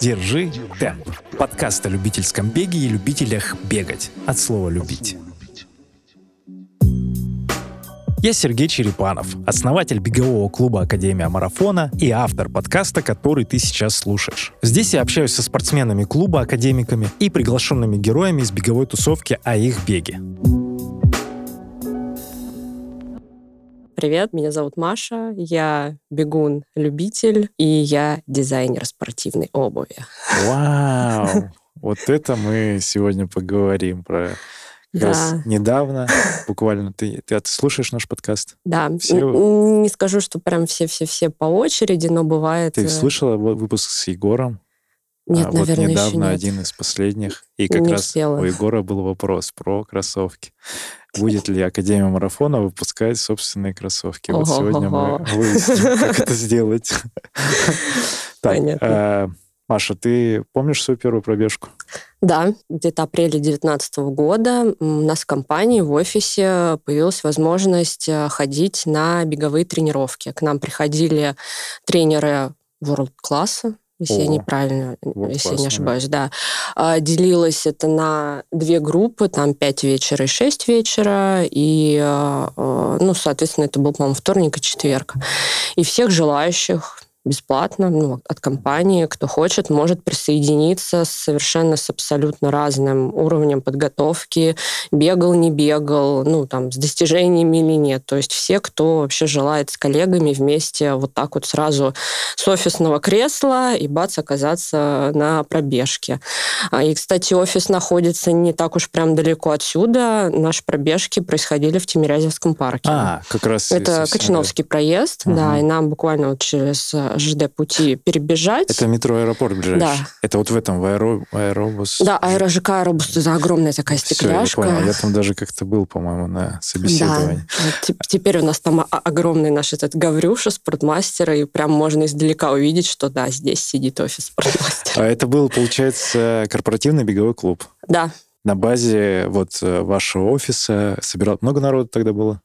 Держи темп. Подкаст о любительском беге и любителях бегать. От слова «любить». Я Сергей Черепанов, основатель бегового клуба Академия Марафона и автор подкаста, который ты сейчас слушаешь. Здесь я общаюсь со спортсменами клуба, академиками и приглашенными героями из беговой тусовки о их беге. Привет, меня зовут Маша, я бегун-любитель, и я дизайнер спортивной обуви. Вау! Вот это мы сегодня поговорим про да. раз недавно, буквально, ты, ты, ты слушаешь наш подкаст? Да, все... не скажу, что прям все-все-все по очереди, но бывает... Ты э, слышала выпуск с Егором? Нет, а, наверное, вот недавно еще нет. один из последних, и как не раз успела. у Егора был вопрос про кроссовки. Будет ли Академия марафона выпускать собственные кроссовки? Вот сегодня мы выясним, как это сделать. Понятно. Э, Маша, ты помнишь свою первую пробежку? Да, где-то апреля 2019 года у нас в компании, в офисе появилась возможность э, ходить на беговые тренировки. К нам приходили тренеры world-класса, если О, я неправильно, вот если классно, я не ошибаюсь, да. да. Делилось это на две группы, там 5 вечера и 6 вечера, и, э, э, ну, соответственно, это был, по-моему, вторник и четверг. И всех желающих бесплатно ну, от компании. Кто хочет, может присоединиться совершенно с абсолютно разным уровнем подготовки. Бегал, не бегал, ну, там, с достижениями или нет. То есть все, кто вообще желает с коллегами вместе вот так вот сразу с офисного кресла и бац, оказаться на пробежке. А, и, кстати, офис находится не так уж прям далеко отсюда. Наши пробежки происходили в Тимирязевском парке. А, как раз. Это Кочиновский проезд, угу. да, и нам буквально вот через ЖД-пути перебежать. Это метро аэропорт ближайший? Да. Это вот в этом, в аэро... аэробус? Да, аэро-ЖК аэробус, это огромная такая стекляшка. Все, я понял. Я там даже как-то был, по-моему, на собеседовании. Да. Теперь у нас там огромный наш этот Гаврюша, спортмастер, и прям можно издалека увидеть, что да, здесь сидит офис спортмастера. А это был, получается, корпоративный беговой клуб? Да, на базе вот э, вашего офиса собирал много народу тогда было?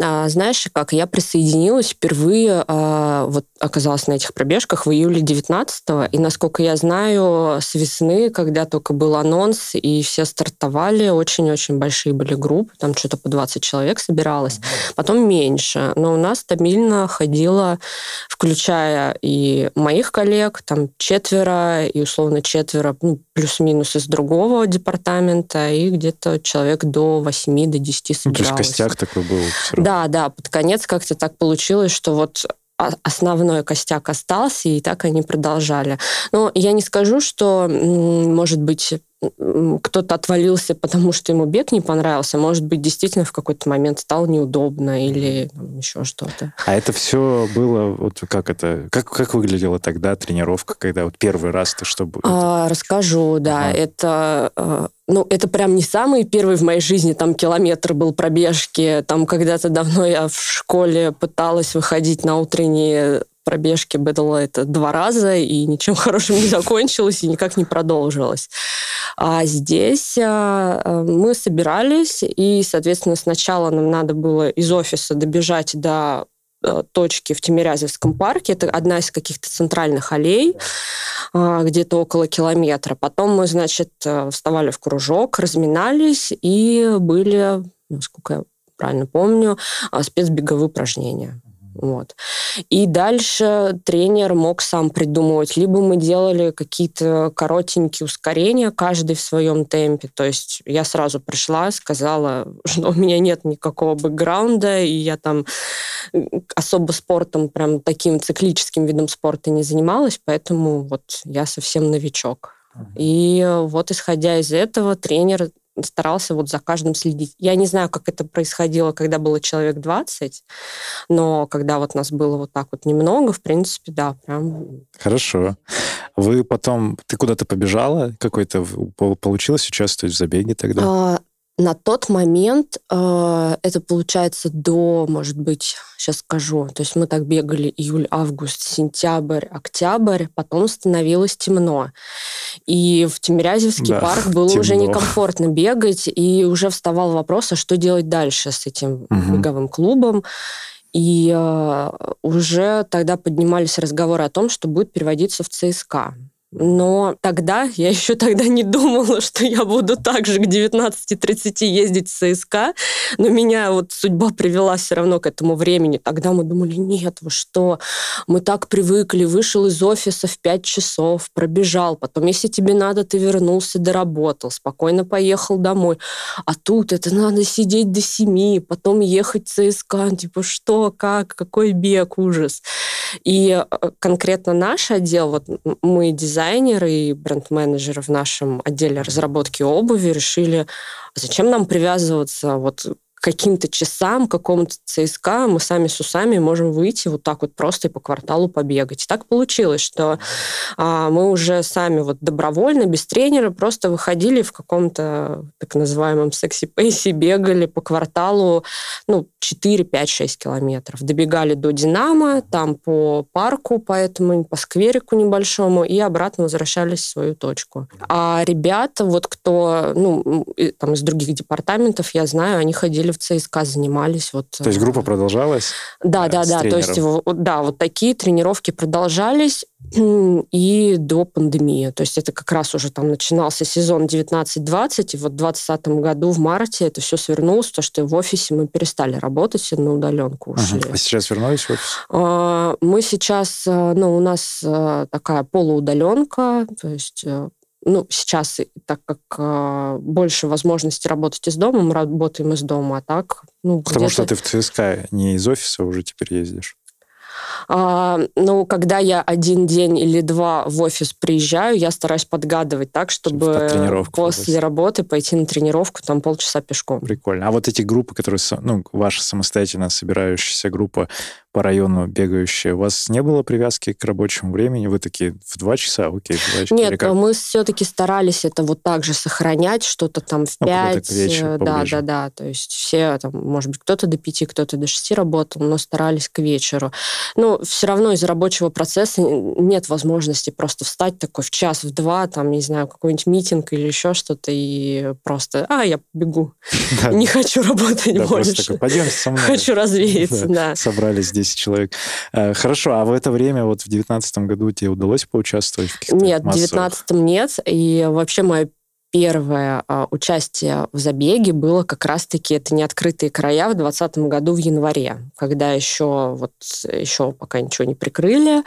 А, знаешь, как я присоединилась впервые, а, вот оказалась на этих пробежках в июле 19-го, и насколько я знаю, с весны, когда только был анонс, и все стартовали, очень-очень большие были группы, там что-то по 20 человек собиралось, потом меньше, но у нас стабильно ходило, включая и моих коллег, там четверо, и условно четверо, ну, плюс-минус из другого департамента, департамента, и где-то человек до 8, до 10 собиралось. Ну, то есть костяк такой был. Да, да, под конец как-то так получилось, что вот основной костяк остался, и так они продолжали. Но я не скажу, что, может быть, кто-то отвалился, потому что ему бег не понравился, может быть, действительно в какой-то момент стало неудобно или там, еще что-то. А это все было, вот как это, как, как выглядела тогда тренировка, когда вот первый раз ты что было? А, расскажу, да, ага. это э, ну, это прям не самый первый в моей жизни, там километр был пробежки. Там когда-то давно я в школе пыталась выходить на утренние пробежки, было это два раза, и ничем хорошим не закончилось, и никак не продолжилось. А здесь а, а, мы собирались, и, соответственно, сначала нам надо было из офиса добежать до Э, точки в Тимирязевском парке. Это одна из каких-то центральных аллей, а, где-то около километра. Потом мы, значит, э, вставали в кружок, разминались и были, насколько я правильно помню, а, спецбеговые упражнения. Вот. И дальше тренер мог сам придумывать. Либо мы делали какие-то коротенькие ускорения, каждый в своем темпе. То есть я сразу пришла, сказала, что у меня нет никакого бэкграунда, и я там особо спортом, прям таким циклическим видом спорта не занималась, поэтому вот я совсем новичок. И вот исходя из этого тренер старался вот за каждым следить. Я не знаю, как это происходило, когда было человек 20, но когда вот нас было вот так вот немного, в принципе, да, прям... Хорошо. Вы потом... Ты куда-то побежала? Какой-то... Получилось участвовать в забеге тогда? А, на тот момент э, это получается до, может быть, сейчас скажу, то есть мы так бегали июль, август, сентябрь, октябрь, потом становилось темно. И в Тимирязевский да, парк было темно. уже некомфортно бегать, и уже вставал вопрос, а что делать дальше с этим угу. беговым клубом. И э, уже тогда поднимались разговоры о том, что будет переводиться в ЦСКА. Но тогда, я еще тогда не думала, что я буду так же к 19.30 ездить в ЦСКА, но меня вот судьба привела все равно к этому времени. Тогда мы думали, нет, вы что, мы так привыкли, вышел из офиса в 5 часов, пробежал, потом, если тебе надо, ты вернулся, доработал, спокойно поехал домой. А тут это надо сидеть до 7, потом ехать в ЦСКА, типа что, как, какой бег, ужас. И э, конкретно наш отдел, вот мы дизайнеры и бренд-менеджеры в нашем отделе разработки обуви решили, зачем нам привязываться вот каким-то часам, какому-то ЦСКА мы сами с усами можем выйти вот так вот просто и по кварталу побегать. И так получилось, что а, мы уже сами вот добровольно, без тренера, просто выходили в каком-то так называемом секси-пейсе, бегали по кварталу, ну, 4, 5, 6 километров. Добегали до Динамо, там по парку, поэтому по скверику небольшому, и обратно возвращались в свою точку. А ребята, вот кто, ну, там из других департаментов, я знаю, они ходили в ЦСКА занимались. Вот, То есть э, группа продолжалась? Да, да, да. То есть, да, вот такие тренировки продолжались и до пандемии. То есть это как раз уже там начинался сезон 19-20, и вот в 2020 году в марте это все свернулось, то, что в офисе мы перестали работать, все на удаленку ушли. Ага. А сейчас вернулись в офис? А, мы сейчас, э, ну, у нас э, такая полуудаленка, то есть ну, сейчас, так как э, больше возможностей работать из дома, мы работаем из дома, а так... Ну, Потому что ты в ЦСКА не из офиса уже теперь ездишь. А, ну, когда я один день или два в офис приезжаю, я стараюсь подгадывать так, чтобы после работы пойти на тренировку, там полчаса пешком. Прикольно. А вот эти группы, которые, ну, ваша самостоятельно собирающаяся группа, по району бегающие, у вас не было привязки к рабочему времени? Вы такие в два часа, окей, в 2, 4, Нет, мы все-таки старались это вот так же сохранять, что-то там в ну, пять. Ну, да, да, да. То есть все, там, может быть, кто-то до пяти, кто-то до шести работал, но старались к вечеру. Но все равно из рабочего процесса нет возможности просто встать такой в час, в два, там, не знаю, какой-нибудь митинг или еще что-то, и просто, а, я бегу. Не хочу работать больше. Хочу развеяться, да. Собрались 10 человек. Э, хорошо, а в это время, вот в 2019 году тебе удалось поучаствовать в каких-то Нет, в 2019 нет. И вообще мое первое а, участие в забеге было как раз-таки это неоткрытые края в 2020 году в январе, когда еще вот еще пока ничего не прикрыли.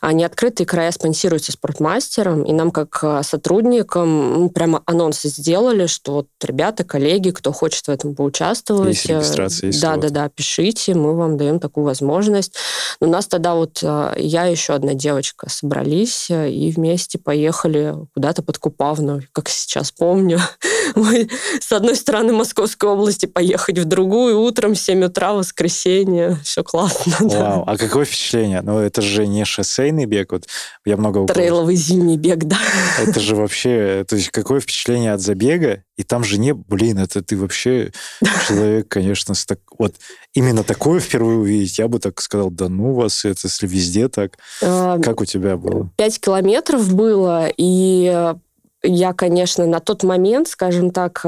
А неоткрытые края спонсируются спортмастером, и нам как а, сотрудникам ну, прямо анонсы сделали, что вот ребята, коллеги, кто хочет в этом поучаствовать, есть регистрация, есть да, да, да, пишите, мы вам даем такую возможность. Но у нас тогда вот а, я еще одна девочка собрались и вместе поехали куда-то под Купавну, как сейчас сейчас помню, мы с одной стороны Московской области поехать в другую, утром в 7 утра, воскресенье, все классно. Вау, да. а какое впечатление? Ну, это же не шоссейный бег, вот я много... Трейловый зимний бег, да. Это же вообще, то есть какое впечатление от забега, и там же не, блин, это ты вообще человек, конечно, с так, вот именно такое впервые увидеть, я бы так сказал, да ну вас, это если везде так. А, как у тебя было? Пять километров было, и я, конечно, на тот момент, скажем так,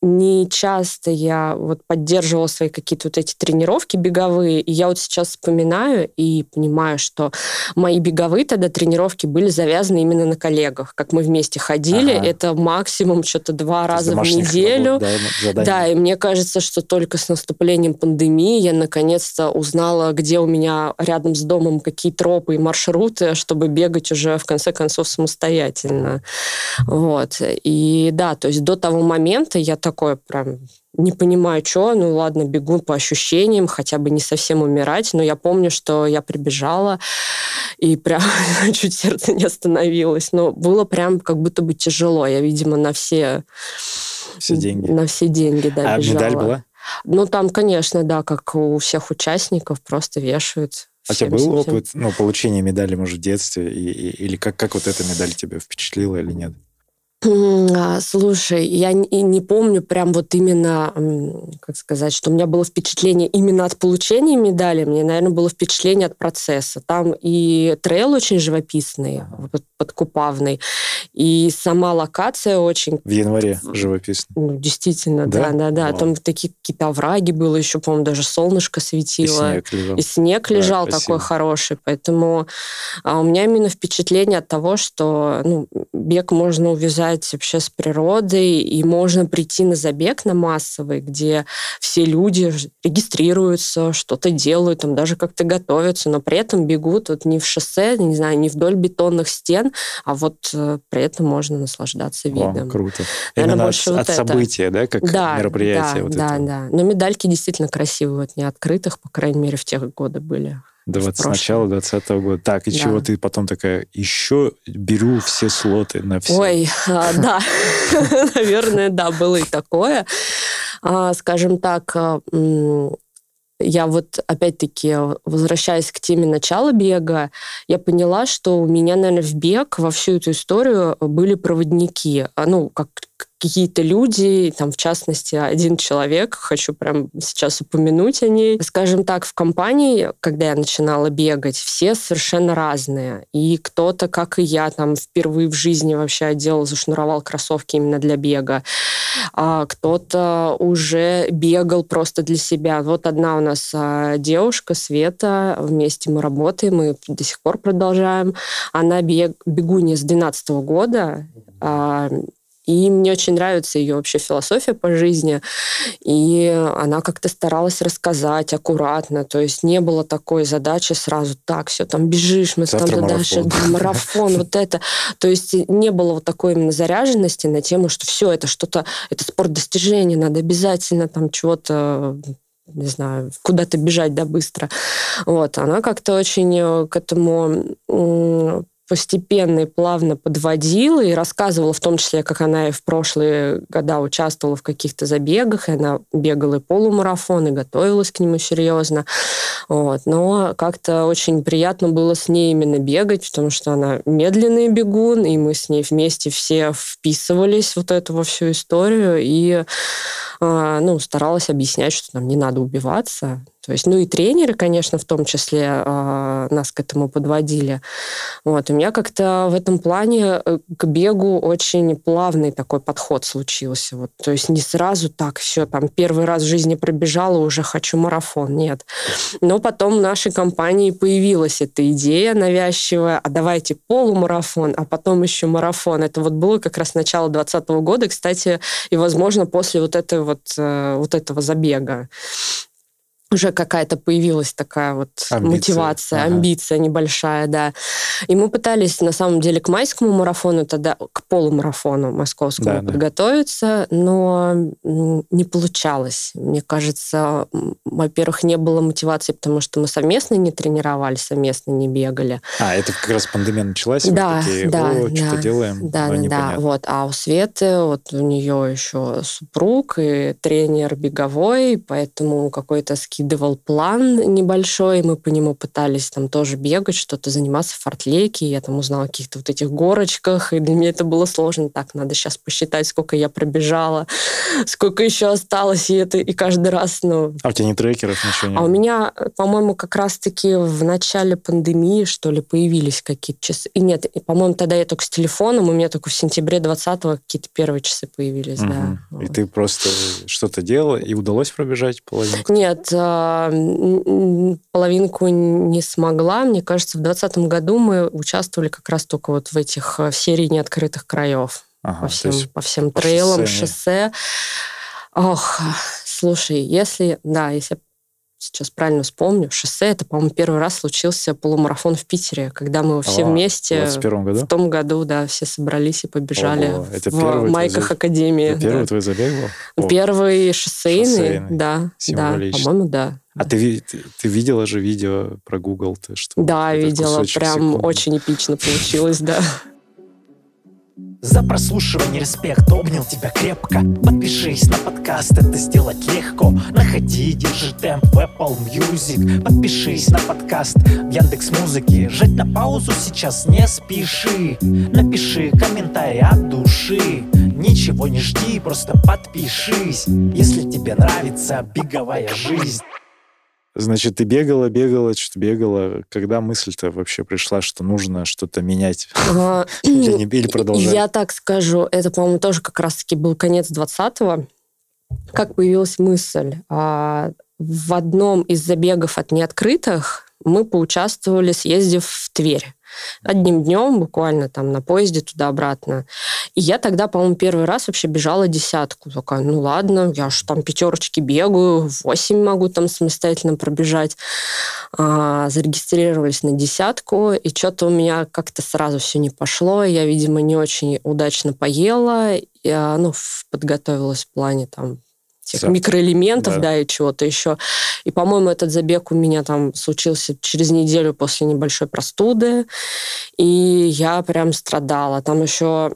не часто я вот поддерживала свои какие-то вот эти тренировки беговые, и я вот сейчас вспоминаю и понимаю, что мои беговые тогда тренировки были завязаны именно на коллегах, как мы вместе ходили, ага. это максимум что-то два То раза в неделю. Работ, да, да, и мне кажется, что только с наступлением пандемии я наконец-то узнала, где у меня рядом с домом какие тропы и маршруты, чтобы бегать уже в конце концов самостоятельно. Вот. И да, то есть до того момента я такое прям не понимаю, что, ну ладно, бегу по ощущениям, хотя бы не совсем умирать, но я помню, что я прибежала, и прям чуть сердце не остановилось, но было прям как будто бы тяжело, я, видимо, на все... Все деньги. На все деньги, да, а бежала. медаль была? Ну, там, конечно, да, как у всех участников, просто вешают а у тебя был опыт ну, получения медали, может, в детстве? И, и, или как, как вот эта медаль тебя впечатлила или нет? А, слушай, я не, помню прям вот именно, как сказать, что у меня было впечатление именно от получения медали. Мне, наверное, было впечатление от процесса. Там и трейл очень живописный, ага. подкупавный, И сама локация очень... В январе живописно. Ну, действительно, да, да, да. да. Там такие какие-то овраги было, еще, по-моему, даже солнышко светило. И снег лежал. И снег лежал да, такой хороший. Поэтому а у меня именно впечатление от того, что ну, бег можно увязать вообще с природой, и можно прийти на забег на массовый, где все люди регистрируются, что-то делают, там даже как-то готовятся, но при этом бегут вот не в шоссе, не знаю, не вдоль бетонных стен, а вот э, при этом можно наслаждаться видом. О, круто. Наверное, Именно больше от, вот от это. события, да, как да, мероприятие. Да, вот да, это. да. Но медальки действительно красивые, вот не открытых, по крайней мере, в тех годы были. 20, с начала 20 года. Так, и да. чего ты потом такая, еще беру все слоты на все? Ой, а, да, наверное, да, было и такое. А, скажем так, а, я вот опять-таки, возвращаясь к теме начала бега, я поняла, что у меня, наверное, в бег во всю эту историю были проводники. Ну, как какие-то люди, там, в частности, один человек, хочу прям сейчас упомянуть о ней. Скажем так, в компании, когда я начинала бегать, все совершенно разные. И кто-то, как и я, там, впервые в жизни вообще одел, зашнуровал кроссовки именно для бега. А кто-то уже бегал просто для себя. Вот одна у нас а, девушка, Света, вместе мы работаем, мы до сих пор продолжаем. Она бег, бегунья с 12 года, а, и мне очень нравится ее вообще философия по жизни. И она как-то старалась рассказать аккуратно. То есть не было такой задачи сразу, так, все, там бежишь, мы Завтра там дальше, марафон, вот это. То есть не было вот такой именно заряженности на тему, что все, это что-то, это спорт достижения, надо обязательно там чего-то не знаю, куда-то бежать, да, быстро. Вот, она как-то очень э, к этому постепенно и плавно подводила и рассказывала в том числе, как она и в прошлые года участвовала в каких-то забегах, и она бегала и полумарафон, и готовилась к нему серьезно. Вот. Но как-то очень приятно было с ней именно бегать, потому что она медленный бегун, и мы с ней вместе все вписывались вот эту во всю историю, и а, ну, старалась объяснять, что нам не надо убиваться, то есть, ну и тренеры, конечно, в том числе э, нас к этому подводили. Вот. У меня как-то в этом плане э, к бегу очень плавный такой подход случился. Вот. То есть не сразу так все, там первый раз в жизни пробежала, уже хочу марафон. Нет. Но потом в нашей компании появилась эта идея навязчивая, а давайте полумарафон, а потом еще марафон. Это вот было как раз начало 2020 года, кстати, и, возможно, после вот, этой вот, э, вот этого забега уже какая-то появилась такая вот амбиция. мотивация, ага. амбиция небольшая, да. И мы пытались, на самом деле, к майскому марафону, тогда к полумарафону московскому да, подготовиться, да. но не получалось. Мне кажется, во-первых, не было мотивации, потому что мы совместно не тренировались, совместно не бегали. А, это как раз пандемия началась, да, такие, да, О, да, что делаем, да, да, да, вот. А у Светы, вот у нее еще супруг и тренер беговой, поэтому какой-то скид накидывал план небольшой, мы по нему пытались там тоже бегать, что-то заниматься в фортлеке, я там узнала о каких-то вот этих горочках, и для меня это было сложно. Так, надо сейчас посчитать, сколько я пробежала, сколько еще осталось, и это и каждый раз, ну... А у тебя не трекеров, ничего нет? А у меня, по-моему, как раз-таки в начале пандемии, что ли, появились какие-то часы. И нет, по-моему, тогда я только с телефоном, у меня только в сентябре 20-го какие-то первые часы появились, угу. да. И вот. ты просто что-то делала, и удалось пробежать половинку? Нет, половинку не смогла. Мне кажется, в 2020 году мы участвовали как раз только вот в этих в серии неоткрытых краев. Ага, по, всем, по всем по трейлам, шоссе. шоссе. Ох, слушай, если, да, если сейчас правильно вспомню, шоссе, это, по-моему, первый раз случился полумарафон в Питере, когда мы все а, вместе... В году? В том году, да, все собрались и побежали Ого, это в майках твой... Академии. Это первый да. твой забег был? Первый шоссейный, шоссейный. да. Да, по-моему, да. А ты, ты, ты видела же видео про Google? Ты, что да, видела. Прям секунды. очень эпично получилось, да. За прослушивание респект, обнял тебя крепко. Подпишись на подкаст, это сделать легко. Находи, держи темп в Apple Music. Подпишись на подкаст в Яндекс Музыке. Жать на паузу сейчас не спеши. Напиши комментарий от души. Ничего не жди, просто подпишись. Если тебе нравится беговая жизнь Значит, ты бегала, бегала, что-то бегала. Когда мысль-то вообще пришла, что нужно что-то менять? Или продолжать? Я так скажу, это, по-моему, тоже как раз-таки был конец 20-го. Как появилась мысль? А, в одном из забегов от неоткрытых мы поучаствовали, съездив в Тверь. Одним днем, буквально там на поезде туда-обратно. И я тогда, по-моему, первый раз вообще бежала десятку. Такая, ну ладно, я же там пятерочки бегаю, восемь могу там самостоятельно пробежать. А, зарегистрировались на десятку, и что-то у меня как-то сразу все не пошло. Я, видимо, не очень удачно поела, я, ну, подготовилась в плане там тех Все. микроэлементов, да. да, и чего-то еще. И, по-моему, этот забег у меня там случился через неделю после небольшой простуды, и я прям страдала. Там еще,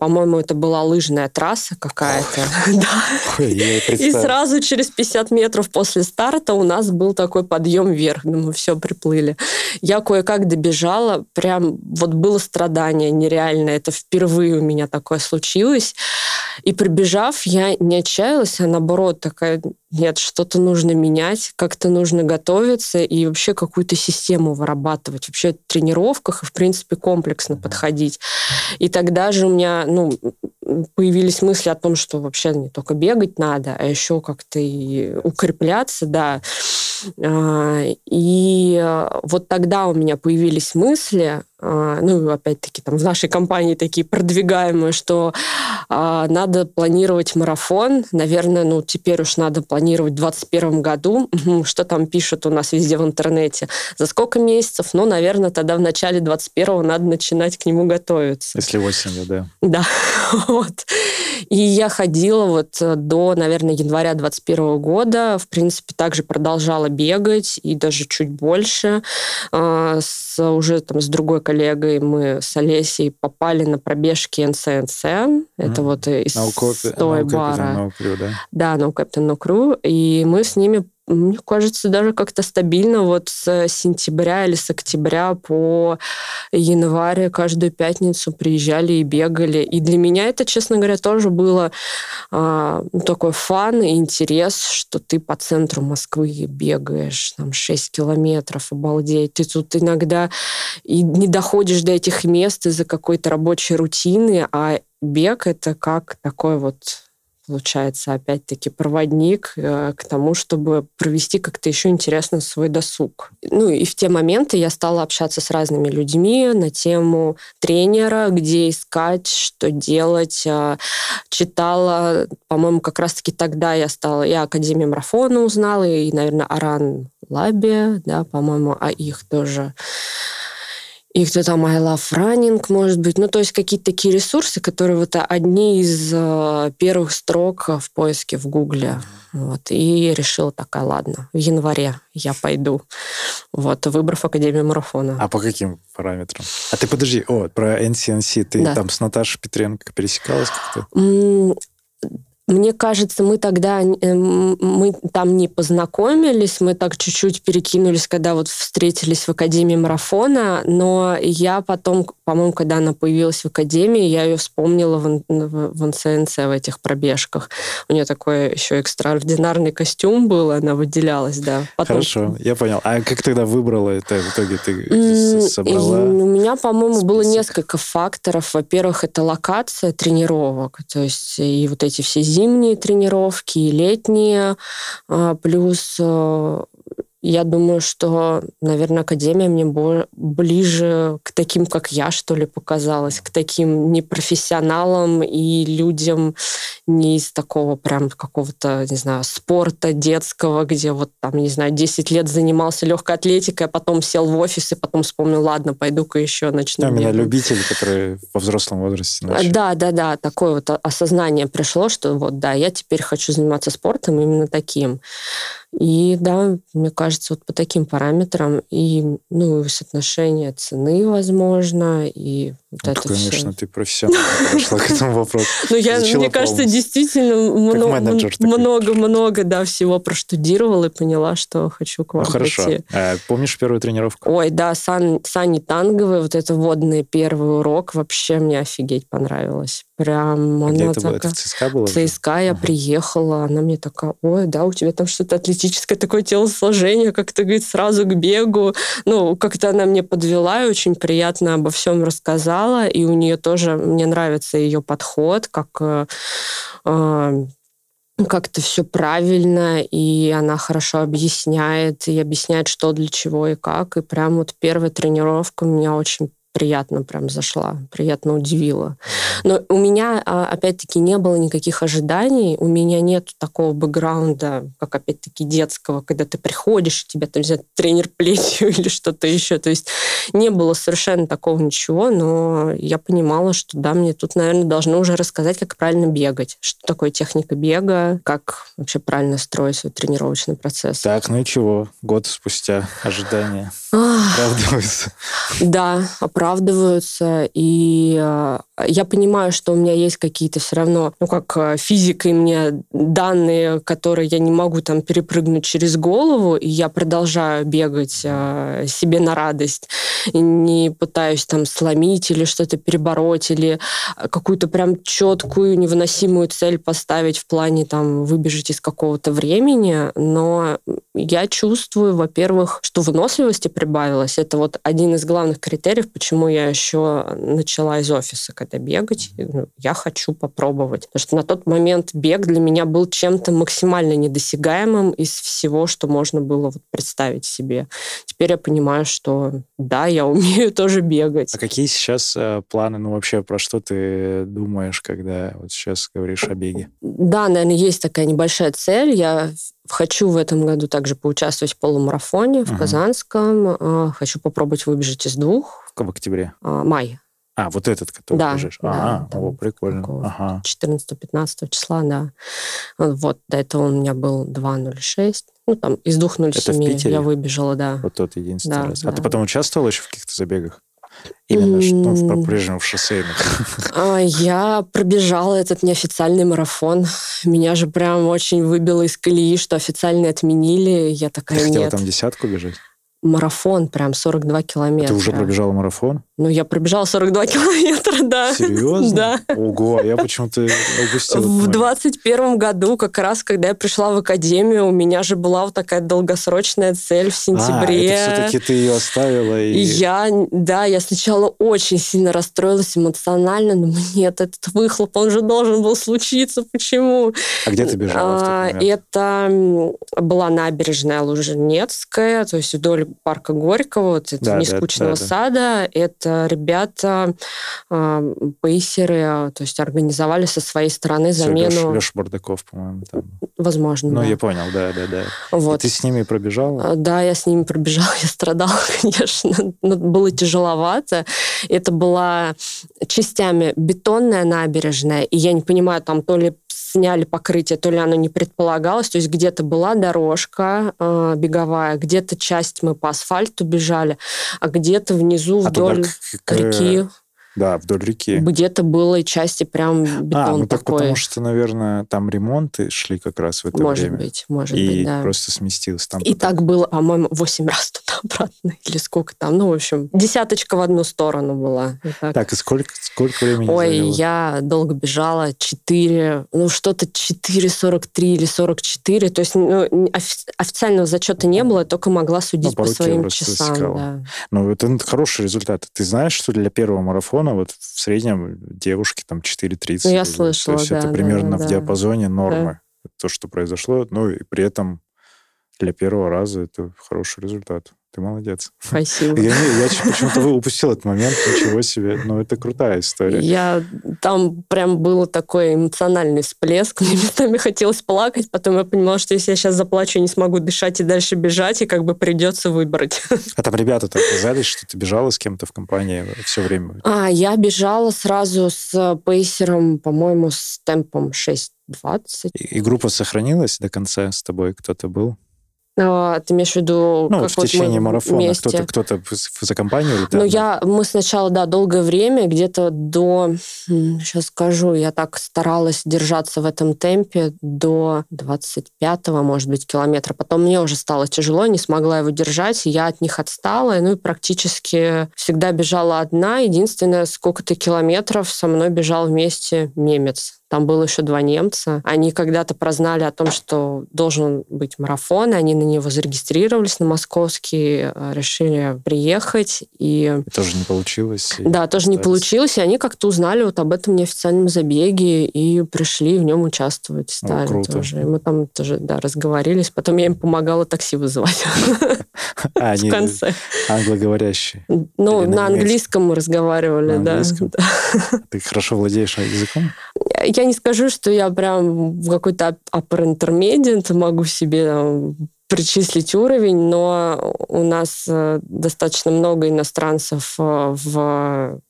по-моему, это была лыжная трасса какая-то. И сразу через 50 метров после старта у нас был такой подъем вверх. Думаю, все, приплыли. Я кое-как добежала, прям вот было страдание нереальное. Это впервые у меня такое случилось. И прибежав, я не отчаялась, а наоборот такая, нет, что-то нужно менять, как-то нужно готовиться и вообще какую-то систему вырабатывать, вообще в тренировках и, в принципе, комплексно подходить. И тогда же у меня, ну, появились мысли о том, что вообще не только бегать надо, а еще как-то и укрепляться, да. А, и вот тогда у меня появились мысли, а, ну, опять-таки, там в нашей компании такие продвигаемые, что а, надо планировать марафон. Наверное, ну, теперь уж надо планировать в 2021 году. Что там пишут у нас везде в интернете? За сколько месяцев? Ну, наверное, тогда в начале 21 надо начинать к нему готовиться. Если осенью, да. Да, вот. И я ходила вот до, наверное, января 21 года. В принципе, также продолжала бегать и даже чуть больше. А, с, уже там с другой коллегой мы с Олесей попали на пробежки НСНС. Mm. Это вот из no, той бара. No crew, да? Да, No Captain No Crew. И мы с ними мне кажется, даже как-то стабильно вот с сентября или с октября по январь каждую пятницу приезжали и бегали. И для меня это, честно говоря, тоже было э, такой фан и интерес, что ты по центру Москвы бегаешь, там 6 километров, обалдеть. Ты тут иногда и не доходишь до этих мест из-за какой-то рабочей рутины, а бег это как такой вот получается, опять-таки, проводник э, к тому, чтобы провести как-то еще интересно свой досуг. Ну и в те моменты я стала общаться с разными людьми на тему тренера, где искать, что делать. Э, читала, по-моему, как раз-таки тогда я стала, я Академию марафона узнала, и, наверное, Аран Лаби, да, по-моему, а их тоже и кто там I Love Running, может быть. Ну, то есть какие-то такие ресурсы, которые вот одни из э, первых строк в поиске в Гугле. Вот. И решила такая, ладно, в январе я пойду. Вот, выбрав Академию марафона. А по каким параметрам? А ты подожди, о, про NCNC, ты да. там с Наташей Петренко пересекалась как-то? Мне кажется, мы тогда э, мы там не познакомились, мы так чуть-чуть перекинулись, когда вот встретились в Академии марафона, но я потом, по-моему, когда она появилась в Академии, я ее вспомнила в, в, в НСНЦ в этих пробежках. У нее такой еще экстраординарный костюм был, она выделялась, да. Потом... Хорошо, я понял. А как тогда выбрала это в итоге? Ты собрала? У меня, по-моему, было несколько факторов. Во-первых, это локация тренировок, то есть и вот эти все зимние тренировки, и летние, а, плюс э, я думаю, что, наверное, Академия мне ближе к таким, как я, что ли, показалась, к таким непрофессионалам и людям не из такого прям какого-то, не знаю, спорта детского, где вот там, не знаю, 10 лет занимался легкой атлетикой, а потом сел в офис и потом вспомнил, ладно, пойду-ка еще начну. Да, меня любители, которые во взрослом возрасте начали. Да, да, да, такое вот осознание пришло, что вот, да, я теперь хочу заниматься спортом именно таким. И да, мне кажется, вот по таким параметрам и ну, соотношение цены, возможно, и Вот ну, это конечно, все. ты профессионал подошла к этому вопросу. Ну, я, мне кажется, действительно много-много, да, всего проштудировала и поняла, что хочу к вам хорошо. А, помнишь первую тренировку? Ой, да, сан, сани танговые, вот это водный первый урок, вообще мне офигеть понравилось. Прям А Где она это было? Это такая... в ЦСКА было? В уже? ЦСКА я приехала, она мне такая, ой, да, у тебя там что-то атлетическое такое телосложение, как-то, говорит, сразу к бегу. Ну, как-то она мне подвела и очень приятно обо всем рассказала, и у нее тоже, мне нравится ее подход, как э, э, как-то все правильно, и она хорошо объясняет, и объясняет, что для чего и как. И прям вот первая тренировка меня очень приятно прям зашла, приятно удивила. Но у меня, а, опять-таки, не было никаких ожиданий, у меня нет такого бэкграунда, как, опять-таки, детского, когда ты приходишь, тебя там, знаю, тренер плетью или что-то еще. То есть не было совершенно такого ничего, но я понимала, что, да, мне тут, наверное, должны уже рассказать, как правильно бегать, что такое техника бега, как вообще правильно строить свой тренировочный процесс. Так, ну и чего? Год спустя ожидания оправдываются. Да, оправдываются. И э, я понимаю, что у меня есть какие-то все равно, ну, как э, физикой мне данные, которые я не могу там перепрыгнуть через голову, и я продолжаю бегать э, себе на радость. И не пытаюсь там сломить или что-то перебороть, или какую-то прям четкую, невыносимую цель поставить в плане там выбежать из какого-то времени. Но я чувствую, во-первых, что выносливости прибавилось. Это вот один из главных критериев, почему я еще начала из офиса, когда бегать. Ну, Я хочу попробовать. Потому что на тот момент бег для меня был чем-то максимально недосягаемым из всего, что можно было вот представить себе. Теперь я понимаю, что да, я умею тоже бегать. А какие сейчас э, планы, ну вообще про что ты думаешь, когда вот сейчас говоришь о беге? Да, наверное, есть такая небольшая цель. Я хочу в этом году также поучаствовать в полумарафоне в Ага. Казанском. А, Хочу попробовать выбежать из двух. В октябре? А, Май. А, вот этот, который Да, бежишь. да, а, там о, прикольно. Ага. 14-15 числа, да. Вот, до этого у меня был 2.06. Ну, там, из 2.07 Питере? я выбежала, да. Вот тот единственный Да, раз. А ты да. потом участвовал еще в каких-то забегах? Именно ну, в по-прежнему в шоссейных. А, Я пробежала этот неофициальный марафон. Меня же прям очень выбило из колеи, что официально отменили. Я Ты такая, хотела нет. там десятку бежать? Марафон прям 42 А километра. Ты уже пробежала марафон? Ну, я пробежала 42 километра, да. Серьезно? Да. Ого, а я почему-то упустил. этот В момент. 21 году, как раз, когда я пришла в академию, у меня же была вот такая долгосрочная цель в сентябре. А, все-таки ты ее оставила и... Я, да, я сначала очень сильно расстроилась эмоционально, но нет, этот выхлоп, он же должен был случиться, почему? А где ты бежала А? Это была набережная Лужнецкая, то есть вдоль парка Горького, вот Да, этого да, нескучного да, да. сада. Это ребята, а, пейсеры, а, то есть организовали со своей стороны замену, Леша Бардаков, по-моему, там. возможно, Ну, да. я понял, да, да, да. Вот. И ты с ними пробежала? А, Да, я с ними пробежала, я страдала, конечно, но было тяжеловато. Это была частями бетонная набережная, и я не понимаю, там то ли сняли покрытие, то ли оно не предполагалось. То есть где-то была дорожка э, беговая, где-то часть мы по асфальту бежали, а где-то внизу А туда вдоль к- к- реки Да, вдоль реки. где-то было и части прям бетон а, ну так такой. потому что, наверное, там ремонты шли как раз в это может время. быть, может и быть, да. просто сместился там. И потом. так было, по-моему, 8 раз туда-обратно, или сколько там. Ну, в общем, десяточка в одну сторону была. И так. Так, и сколько, сколько времени Ой, заняло? я долго бежала, 4, ну, что-то 4,43 или 44. То есть ну, офи- официального зачета не было, я только могла судить Ну, по по своим часам. Да. Ну, это хороший результат. Ты знаешь, что для первого марафона вот в среднем девушки там 4.30. Ну, я слышала, То есть да, это да, примерно да, в диапазоне нормы. То, что произошло. Ну, и при этом для первого раза это хороший результат. Ты молодец. Спасибо. Я, я почему-то упустил этот момент. Ничего себе. Ну, это крутая история. Я там прям был такой эмоциональный всплеск. Мне местами хотелось плакать. Потом я понимала, что если я сейчас заплачу, я не смогу дышать и дальше бежать, и как бы придется выбрать. А там ребята-то оказались, что ты бежала с кем-то в компании все время. А, я бежала сразу с пейсером, по-моему, с темпом 6.20. И, и группа сохранилась до конца с тобой? Кто-то был? А, ты имеешь в виду... Ну, как в вот течение марафона кто-то, кто-то за компанию летает? Ну, я, мы сначала, да, долгое время, где-то до, сейчас скажу, я так старалась держаться в этом темпе до 25-го, может быть, километра. Потом мне уже стало тяжело, не смогла его держать, я от них отстала, ну и практически всегда бежала одна. Единственное, сколько-то километров со мной бежал вместе немец там было еще два немца. Они когда-то прознали о том, что должен быть марафон, они на него зарегистрировались на московский, э, решили приехать. И... Тоже не получилось. Да, тоже не получилось. И они как-то узнали вот об этом неофициальном забеге и пришли в нем участвовать. Стали О, круто. тоже. И мы там тоже, да, разговорились. Потом я им помогала такси вызывать. А, в конце. англоговорящие? Ну, на английском мы разговаривали, да. Ты хорошо владеешь языком? Я не скажу, что я прям какой-то upper intermediate могу себе причислить уровень, но у нас э, достаточно много иностранцев э, в,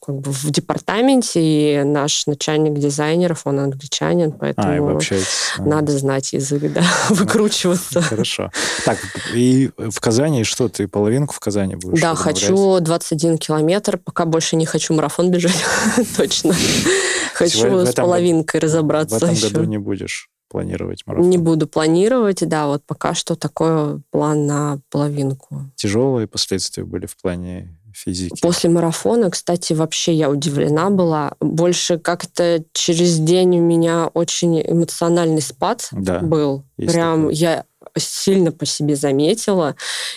как бы в департаменте, и наш начальник дизайнеров, он англичанин, поэтому а, надо знать язык, да, выкручиваться. Хорошо. Так, и в Казани что, ты половинку в Казани будешь? Да, хочу 21 километр, пока больше не хочу марафон бежать, точно. Хочу с половинкой разобраться В этом году не будешь? Планировать марафон? Не буду планировать, да, вот пока что такой план на половинку. Тяжелые последствия были в плане физики? После марафона, кстати, вообще я удивлена была. Больше как-то через день у меня очень эмоциональный спад да, был. Прям такое. я сильно по себе заметила.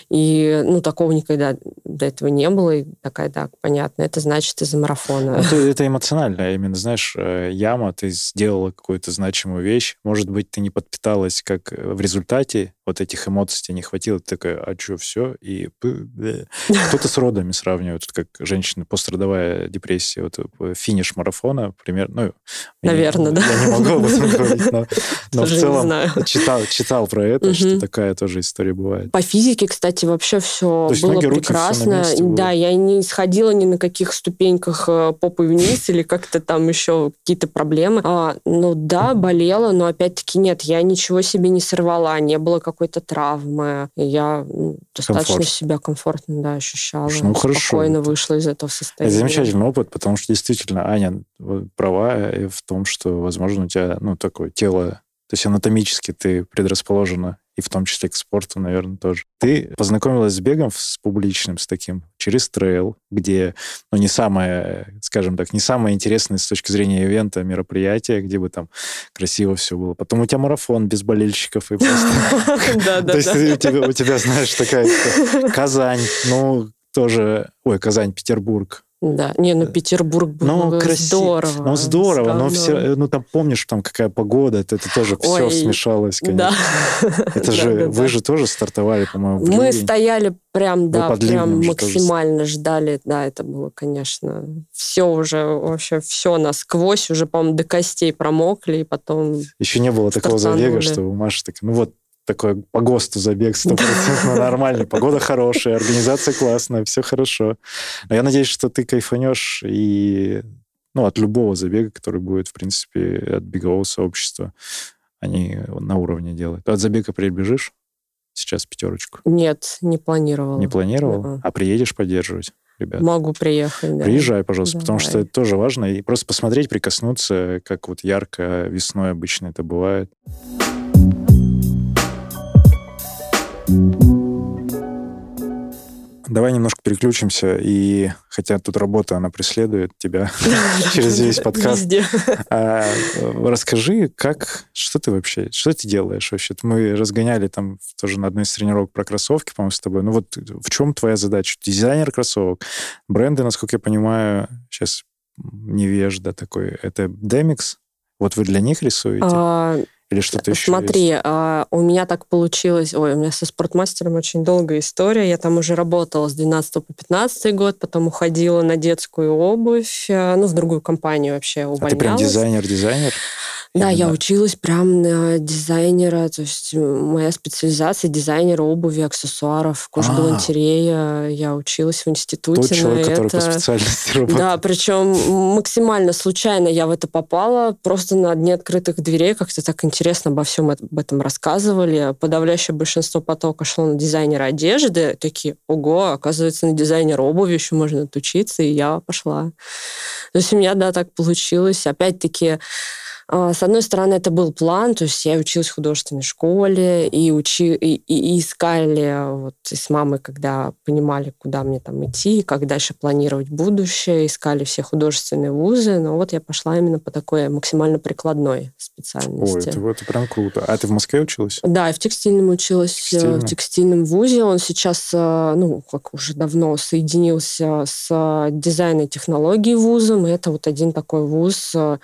И, ну, такого никогда до этого не было. И такая, да, понятно, это значит из-за марафона. Это, это эмоционально. Именно, знаешь, э, яма, ты сделала какую-то значимую вещь. Может быть, ты не подпиталась как в результате вот этих эмоций тебе не хватило, ты такая, а что, все? И кто-то с родами сравнивает, как женщина, пострадовая депрессия, вот э, финиш марафона, пример, ну, Наверное, да. Я не могу об этом говорить, но, но в целом читал, читал про это, что такая тоже история бывает. По физике, кстати, вообще все было прекрасно. да, я не сходила ни на каких ступеньках э, попы вниз или как-то там еще какие-то проблемы. А, ну да, болела, но опять-таки нет, я ничего себе не сорвала, не было какой-то травмы. Я достаточно Комфорт. себя комфортно да, ощущала. Ну, хорошо. Спокойно вышла из этого состояния. Это замечательный опыт, потому что действительно Аня права в том, что, возможно, у тебя ну, такое тело то есть анатомически ты предрасположена и в том числе к спорту, наверное, тоже. Ты познакомилась с бегом с публичным, с таким, через трейл, где, ну, не самое, скажем так, не самое интересное с точки зрения ивента мероприятие, где бы там красиво все было. Потом у тебя марафон без болельщиков и просто... То есть у тебя, знаешь, такая Казань, ну, тоже... Ой, Казань, Петербург, да, не, ну Петербург был ну, красив... здорово. Ну, здорово, но все, ну там помнишь, там какая погода, это, это тоже Ой, все смешалось, конечно. Да. Это же, да, вы да. же тоже стартовали, по-моему, Мы стояли прям, да, прям максимально тоже... ждали, да, это было, конечно, все уже, вообще все насквозь, уже, по-моему, до костей промокли, и потом Еще не было такого забега, что у Маши так, ну вот такой по ГОСТу забег стопроцентно нормальный. Погода хорошая, организация классная, все хорошо. Но я надеюсь, что ты кайфанешь и ну, от любого забега, который будет, в принципе, от бегового сообщества. Они на уровне делают. От забега прибежишь сейчас пятерочку? Нет, не планировал. Не планировал? Uh-uh. А приедешь поддерживать? Ребят. Могу приехать, да. Приезжай, пожалуйста, Давай. потому что это тоже важно. И просто посмотреть, прикоснуться, как вот ярко весной обычно это бывает. Давай немножко переключимся, и хотя тут работа, она преследует тебя через весь подкаст. А, расскажи, как, что ты вообще, что ты делаешь вообще? Мы разгоняли там тоже на одной из тренировок про кроссовки, по-моему, с тобой. Ну вот в чем твоя задача? Дизайнер кроссовок. Бренды, насколько я понимаю, сейчас невежда такой, это Demix. Вот вы для них рисуете? Или что-то еще Смотри, есть? А, у меня так получилось... Ой, у меня со спортмастером очень долгая история. Я там уже работала с 12 по 15 год, потом уходила на детскую обувь, э, ну, в другую компанию вообще увольнялась. А ты прям дизайнер-дизайнер? Да, я училась прям на дизайнера, то есть моя специализация дизайнера обуви, аксессуаров, кожгалантерея. Я училась в институте. Тот человек, это... который по специальности работает. Да, причем максимально случайно я в это попала, просто на дне открытых дверей как-то так интересно обо всем об этом рассказывали. Подавляющее большинство потока шло на дизайнера одежды. Такие, ого, оказывается, на дизайнера обуви еще можно отучиться, и я пошла. То есть у меня, да, так получилось. Опять-таки, а, с одной стороны, это был план, то есть я училась в художественной школе и, учи, и, и искали вот с мамой, когда понимали, куда мне там идти, как дальше планировать будущее, искали все художественные вузы, но вот я пошла именно по такой максимально прикладной специальности. Ой, это, это прям круто. А ты в Москве училась? Да, я в текстильном училась, э, Текстильно. в текстильном вузе. Он сейчас, э, ну, как уже давно соединился с дизайном технологий вузом, и это вот один такой вуз э,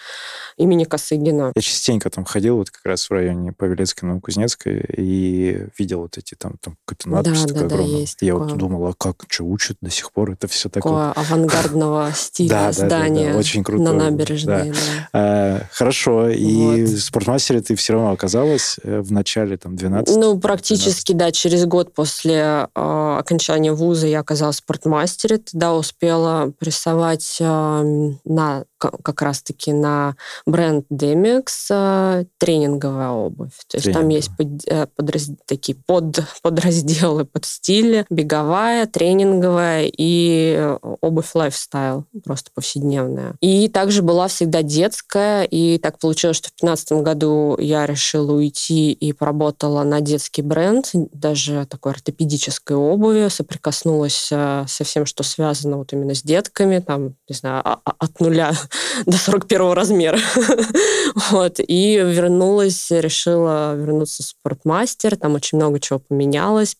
имени Косы Косыгина. Я частенько там ходил вот как раз в районе Павелецкой, Новокузнецкой, и видел вот эти там, там какой-то надпись да, такой да, огромный. Да, есть я такое. вот думал, а как, что учат до сих пор? Это все такое... Такое авангардного стиля здания очень круто. на набережной. А, хорошо, и в спортмастере ты все равно оказалась э, в начале там 12 Ну, практически, да, через год после э, окончания вуза я оказалась в спортмастере, тогда успела прессовать на как раз-таки на бренд Demix э, тренинговая обувь. То есть там есть под, э, подраз, такие под, подразделы под стили, беговая, тренинговая и э, обувь лайфстайл, просто повседневная. И также была всегда детская, и так получилось, что в 2015 году я решила уйти и поработала на детский бренд, даже такой ортопедической обуви, соприкоснулась со всем, что связано вот именно с детками, там, не знаю, а, а, от нуля до 41 размера. вот. И вернулась, решила вернуться в спортмастер. Там очень много чего поменялось.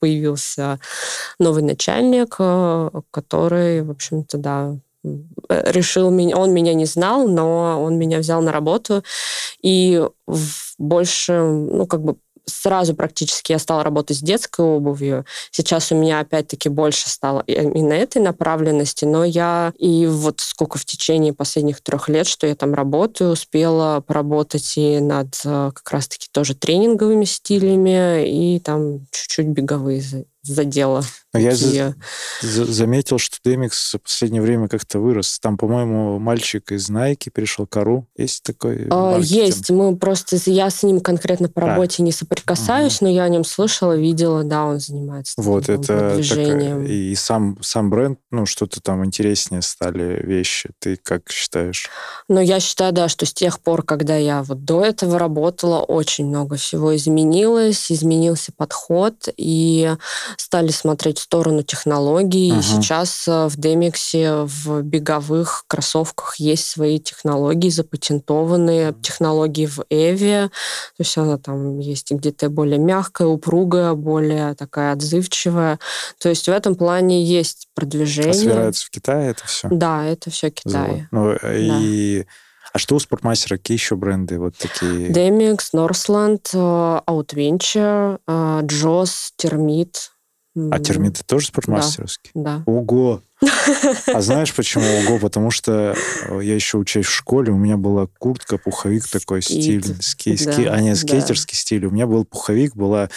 Появился новый начальник, э, который, в общем-то, да, решил меня, он меня не знал, но он меня взял на работу, и больше, ну, как бы сразу практически я стала работать с детской обувью. Сейчас у меня опять-таки больше стало именно этой направленности, но я и вот сколько в течение последних трех лет, что я там работаю, успела поработать и над э, как раз-таки тоже тренинговыми стилями, и там чуть-чуть беговые задела. А я за, за, заметил, что Демикс в последнее время как-то вырос. Там, по-моему, мальчик из Nike перешел к Ару. Есть такой а, Есть. Мы просто... Я с ним конкретно по работе да. не соприкасаюсь, угу. но я о нем слышала, видела, да, он занимается Вот, это движением. Так, и сам, сам бренд, ну, что-то там интереснее стали вещи. Ты как считаешь? Ну, я считаю, да, что с тех пор, когда я вот до этого работала, очень много всего изменилось, изменился подход, и стали смотреть в сторону технологий. Uh-huh. И сейчас э, в Демиксе, в беговых кроссовках есть свои технологии, запатентованные технологии в Эве. То есть она там есть где-то более мягкая, упругая, более такая отзывчивая. То есть в этом плане есть продвижение. А собираются в Китае это все? Да, это все Китай. Ну, да. и а что у спортмастера? Какие еще бренды вот такие? Demix, Northland, Outventure, Джос, Термит. А термиты тоже спортмастеровские? Да. Ого! А знаешь почему ого? Потому что э, я еще учусь в школе, у меня была куртка, пуховик такой стиль, ски, ски, а не скейтерский да. стиль. У меня был пуховик, была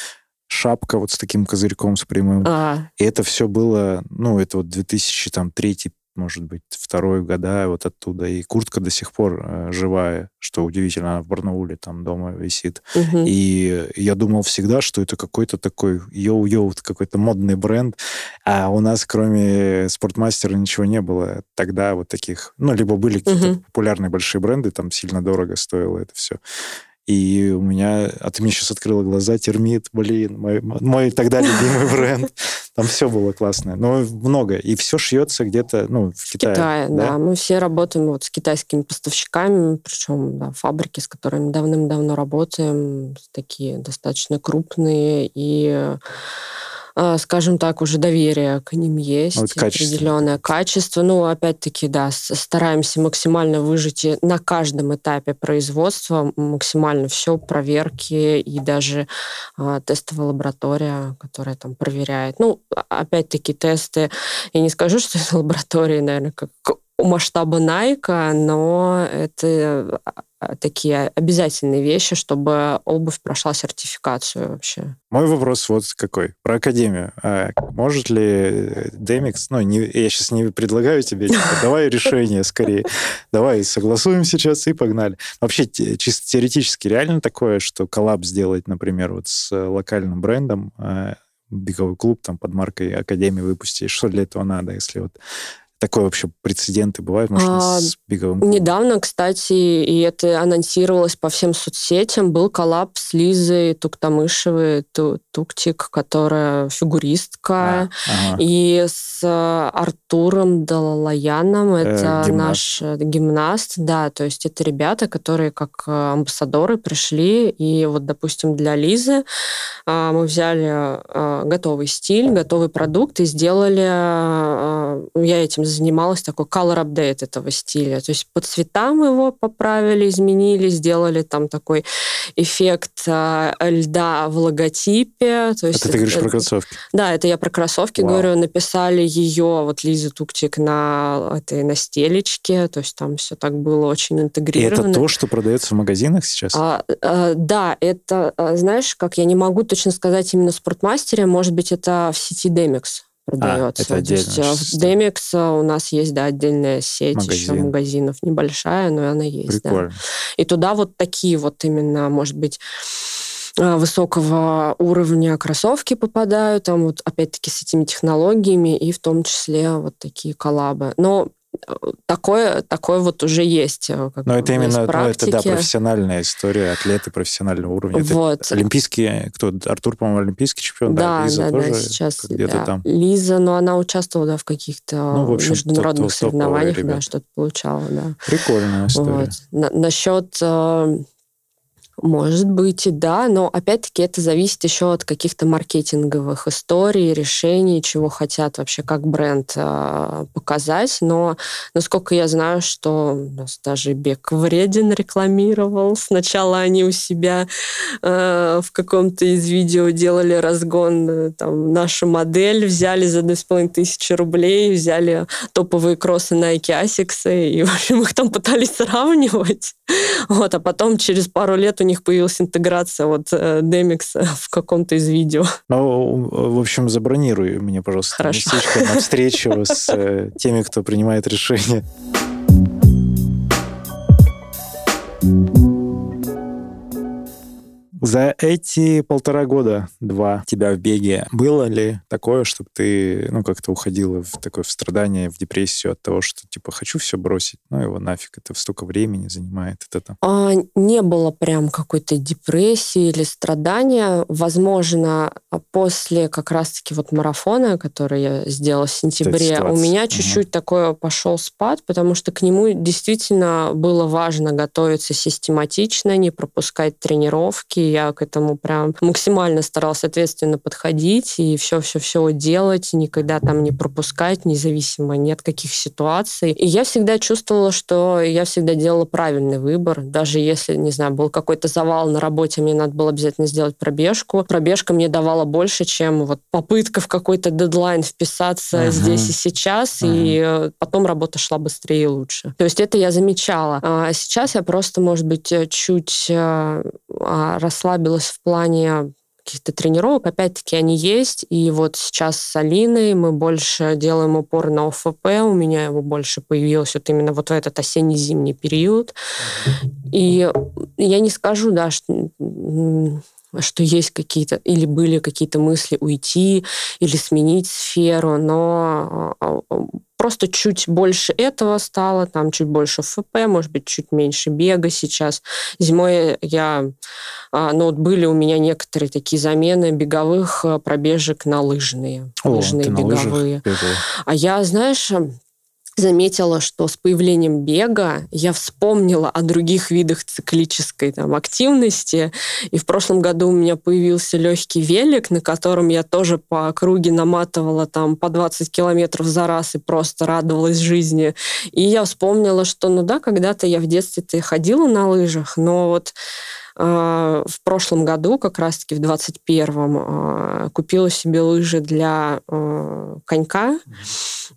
шапка вот с таким козырьком с прямым. А. И это все было, ну, это вот 2003 может быть, второй года вот оттуда. И куртка до сих пор э, живая, что удивительно, она в Барнауле там дома висит. Угу. И я думал всегда, что это какой-то такой йоу-йоу, какой-то модный бренд. А у нас, кроме спортмастера, ничего не было. Тогда вот таких, ну, либо были какие-то угу. популярные большие бренды, там сильно дорого стоило это все. И у меня... А ты мне сейчас открыла глаза. Термит, блин, мой, мой тогда любимый бренд. Там все было классное. Но много. И все шьется где-то, ну, в Китае. В Китае, да? да. Мы все работаем вот с китайскими поставщиками, причем да, фабрики, с которыми давным-давно работаем, такие достаточно крупные. И скажем так, уже доверие к ним есть, вот качество. определенное качество. Ну, опять-таки, да, стараемся максимально выжить на каждом этапе производства максимально все, проверки и даже а, тестовая лаборатория, которая там проверяет. Ну, опять-таки, тесты, я не скажу, что это лаборатории, наверное, как масштаба Найка, но это а, такие обязательные вещи, чтобы обувь прошла сертификацию вообще. Мой вопрос вот какой. Про академию. А может ли Demix, ну, не, я сейчас не предлагаю тебе, типа, давай решение скорее, давай согласуем сейчас и погнали. Вообще, чисто теоретически реально такое, что коллаб сделать, например, вот с локальным брендом, а, беговой клуб там под маркой Академии выпустить, что для этого надо, если вот Такое вообще прецеденты бывают, может, а, с беговым клубом? Недавно, кстати, и это анонсировалось по всем соцсетям, был коллаб с Лизой Туктамышевой, Туктик, которая фигуристка, а, ага. и с Артуром Далалаяном, э, это э, наш гимнаст, да, то есть это ребята, которые как амбассадоры пришли, и вот, допустим, для Лизы мы взяли готовый стиль, готовый продукт и сделали, я этим занималась такой color update этого стиля. То есть по цветам его поправили, изменили, сделали там такой эффект э, льда в логотипе. То есть это ты говоришь это, про кроссовки? Да, это я про кроссовки Вау. говорю. Написали ее, вот Лиза Туктик, на этой на стелечке. То есть там все так было очень интегрировано. И это то, что продается в магазинах сейчас? А, а, да, это, знаешь, как я не могу точно сказать именно спортмастере, может быть, это в сети Demix продается. А, это отдельно. То есть, в Demix у нас есть, да, отдельная сеть Магазин. еще магазинов, небольшая, но она есть. Прикольно. Да. И туда вот такие вот именно, может быть, а, высокого уровня кроссовки попадают, там вот опять-таки с этими технологиями и в том числе вот такие коллабы. Но такое, такое вот уже есть. Э, как Но это именно, ну, это, да, профессиональная история, атлеты профессионального уровня. Вот. Это олимпийские, кто, Артур, по-моему, олимпийский чемпион, да, да Лиза да, тоже да, сейчас, где-то да. там. Лиза, но она участвовала, да, в каких-то ну, в общем, международных соревнованиях, да, что-то получала, да. Прикольная история. Вот. На, насчет э, может быть, и да, но опять-таки это зависит еще от каких-то маркетинговых историй, решений, чего хотят вообще как бренд э, показать. Но насколько я знаю, что у нас даже Бег Вреден рекламировал. Сначала они у себя э, в каком-то из видео делали разгон, э, там, нашу модель, взяли за 2500 рублей, взяли топовые кроссы Nike Asics, и, в общем, их там пытались сравнивать. Вот, а потом через пару лет у них появилась интеграция вот э, Demix в каком-то из видео. Ну, в общем, забронируй мне, пожалуйста, Хорошо. местечко на встречу с э, теми, кто принимает решения. За эти полтора года, два тебя в беге, было ли такое, чтобы ты, ну, как-то уходила в такое в страдание, в депрессию от того, что, типа, хочу все бросить, ну, его нафиг, это столько времени занимает, это там? А, не было прям какой-то депрессии или страдания. Возможно, после как раз-таки вот марафона, который я сделала в сентябре, у меня чуть-чуть угу. такое пошел спад, потому что к нему действительно было важно готовиться систематично, не пропускать тренировки, я к этому прям максимально старалась ответственно подходить и все-все-все делать, никогда там не пропускать, независимо ни от каких ситуаций. И я всегда чувствовала, что я всегда делала правильный выбор, даже если, не знаю, был какой-то завал на работе, мне надо было обязательно сделать пробежку. Пробежка мне давала больше, чем вот попытка в какой-то дедлайн вписаться uh-huh. здесь и сейчас, uh-huh. и потом работа шла быстрее и лучше. То есть это я замечала. А сейчас я просто, может быть, чуть а, расслабилась в плане каких-то тренировок, опять-таки они есть, и вот сейчас с Алиной мы больше делаем упор на ОФП, у меня его больше появилось вот именно вот в этот осенне-зимний период, и я не скажу, да, что что есть какие-то, или были какие-то мысли уйти, или сменить сферу, но а, а, просто чуть больше этого стало, там чуть больше ФП, может быть, чуть меньше бега сейчас. Зимой я, а, ну вот были у меня некоторые такие замены беговых пробежек на лыжные, О, лыжные беговые. А я, знаешь, заметила, что с появлением бега я вспомнила о других видах циклической там, активности. И в прошлом году у меня появился легкий велик, на котором я тоже по округе наматывала там по 20 километров за раз и просто радовалась жизни. И я вспомнила, что ну да, когда-то я в детстве-то ходила на лыжах, но вот в прошлом году, как раз-таки в 21-м, э, купила себе лыжи для э, конька.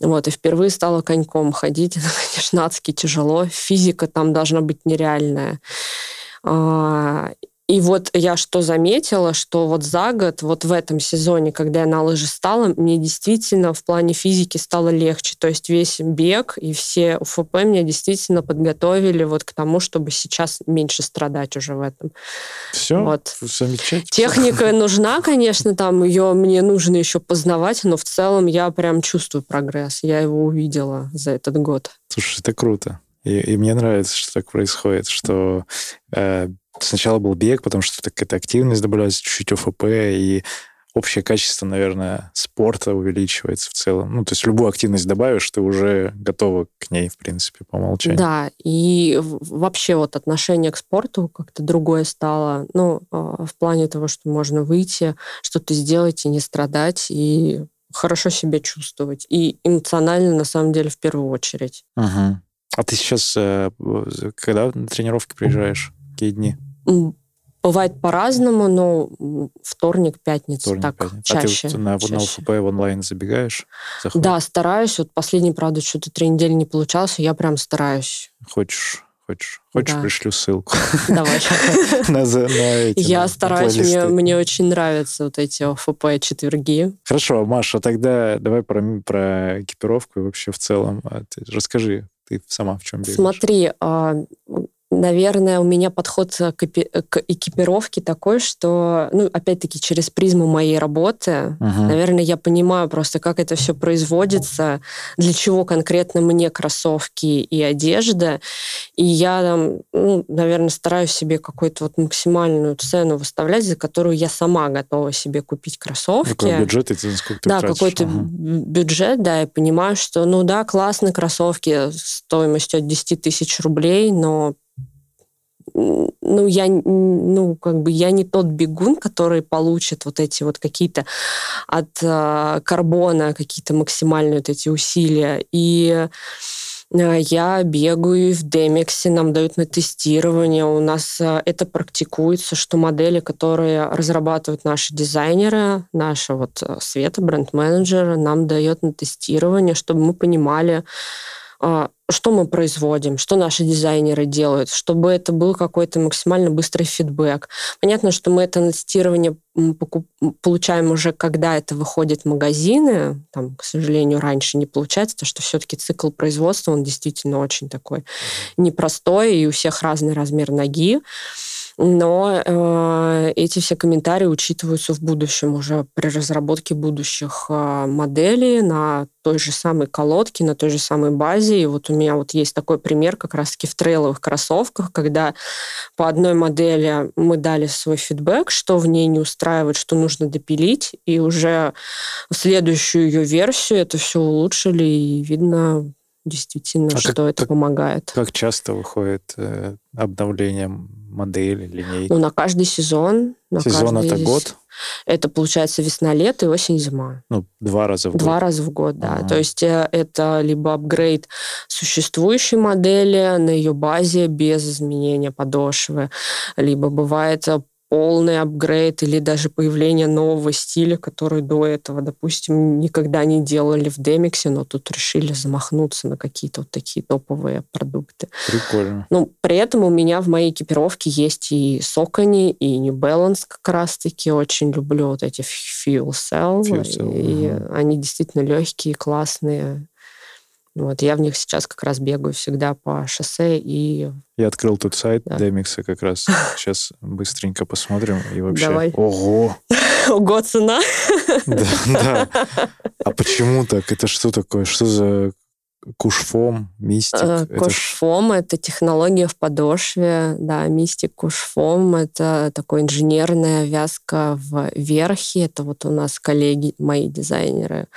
Вот, и впервые стала коньком ходить. Это, конечно, адски тяжело. Физика там должна быть нереальная. И вот я что заметила, что вот за год, вот в этом сезоне, когда я на лыжи стала, мне действительно в плане физики стало легче. То есть весь бег и все УФП меня действительно подготовили вот к тому, чтобы сейчас меньше страдать уже в этом. Все, вот. замечательно. Техника нужна, конечно, там ее мне нужно еще познавать, но в целом я прям чувствую прогресс. Я его увидела за этот год. Слушай, это круто. И, и мне нравится, что так происходит, что э, Сначала был бег, потому что какая-то активность добавляется, чуть-чуть ОФП, и общее качество, наверное, спорта увеличивается в целом. Ну, то есть любую активность добавишь, ты уже готова к ней, в принципе, по умолчанию. Да, и вообще вот отношение к спорту как-то другое стало. Ну, а, в плане того, что можно выйти, что-то сделать и не страдать, и хорошо себя чувствовать. И эмоционально, на самом деле, в первую очередь. Угу. А ты сейчас э, когда на тренировки приезжаешь? Какие дни? Бывает по-разному, но вторник, пятница, вторник, так пятница. чаще. А ты на, чаще. на ОФП в онлайн забегаешь? Заходишь? Да, стараюсь. Вот последний, правда, что-то три недели не получалось, я прям стараюсь. Хочешь? Хочешь? Хочешь, да. пришлю ссылку? Давай. на, на эти, Я на, стараюсь, мне, мне очень нравятся вот эти ОФП четверги. Хорошо, Маша, тогда давай про, про экипировку и вообще в целом. А ты, расскажи, ты сама в чем бегаешь? Смотри, а, Наверное, у меня подход к, экипировке такой, что, ну, опять-таки, через призму моей работы, uh наверное, я понимаю просто, как это все производится, для чего конкретно мне кроссовки и одежда. И я, там, ну, наверное, стараюсь себе какую-то вот максимальную цену выставлять, за которую я сама готова себе купить кроссовки. Какой бюджет это сколько ты Да, какой-то uh бюджет, да, я понимаю, что, ну да, классные кроссовки стоимостью от 10 тысяч рублей, но ну, я, ну, как бы я не тот бегун, который получит вот эти вот какие-то от э, карбона какие-то максимальные вот эти усилия. И э, я бегаю в Демиксе, нам дают на тестирование. У нас э, это практикуется, что модели, которые разрабатывают наши дизайнеры, наша вот Света, бренд-менеджер, нам дает на тестирование, чтобы мы понимали, а, что мы производим, что наши дизайнеры делают, чтобы это был какой-то максимально быстрый фидбэк. Понятно, что мы это тестирование получаем уже, когда это выходит в магазины. Там, к сожалению, раньше не получается, потому что все-таки цикл производства, он действительно очень такой непростой, и у всех разный размер ноги но э, эти все комментарии учитываются в будущем уже при разработке будущих э, моделей на той же самой колодке, на той же самой базе. И вот у меня вот есть такой пример как раз-таки в трейловых кроссовках, когда по одной модели мы дали свой фидбэк, что в ней не устраивает, что нужно допилить, и уже в следующую ее версию это все улучшили, и видно действительно, а что как, это как, помогает. Как часто выходит э, обновление модели, линейки? Ну, на каждый сезон. На сезон каждый... это год? Это получается весна-лето и осень-зима. Ну, два раза в год. Два раза в год, да. Ага. То есть э, это либо апгрейд существующей модели на ее базе без изменения подошвы, либо бывает э, полный апгрейд или даже появление нового стиля, который до этого, допустим, никогда не делали в Демиксе, но тут решили замахнуться на какие-то вот такие топовые продукты. Прикольно. Ну, при этом у меня в моей экипировке есть и Socony, и New Balance как раз-таки. Очень люблю вот эти Fuel Cell. Fuel Cell и угу. они действительно легкие, классные. Вот, я в них сейчас как раз бегаю всегда по шоссе и... Я открыл тут сайт да. Демикса как раз. Сейчас быстренько посмотрим. И вообще... Давай. Ого! Ого, цена! Да, да. А почему так? Это что такое? Что за Кушфом, мистик. Э, кушфом это, это технология в подошве, да, мистик кушфом это такой инженерная вязка в верхе. Это вот у нас коллеги, мои дизайнеры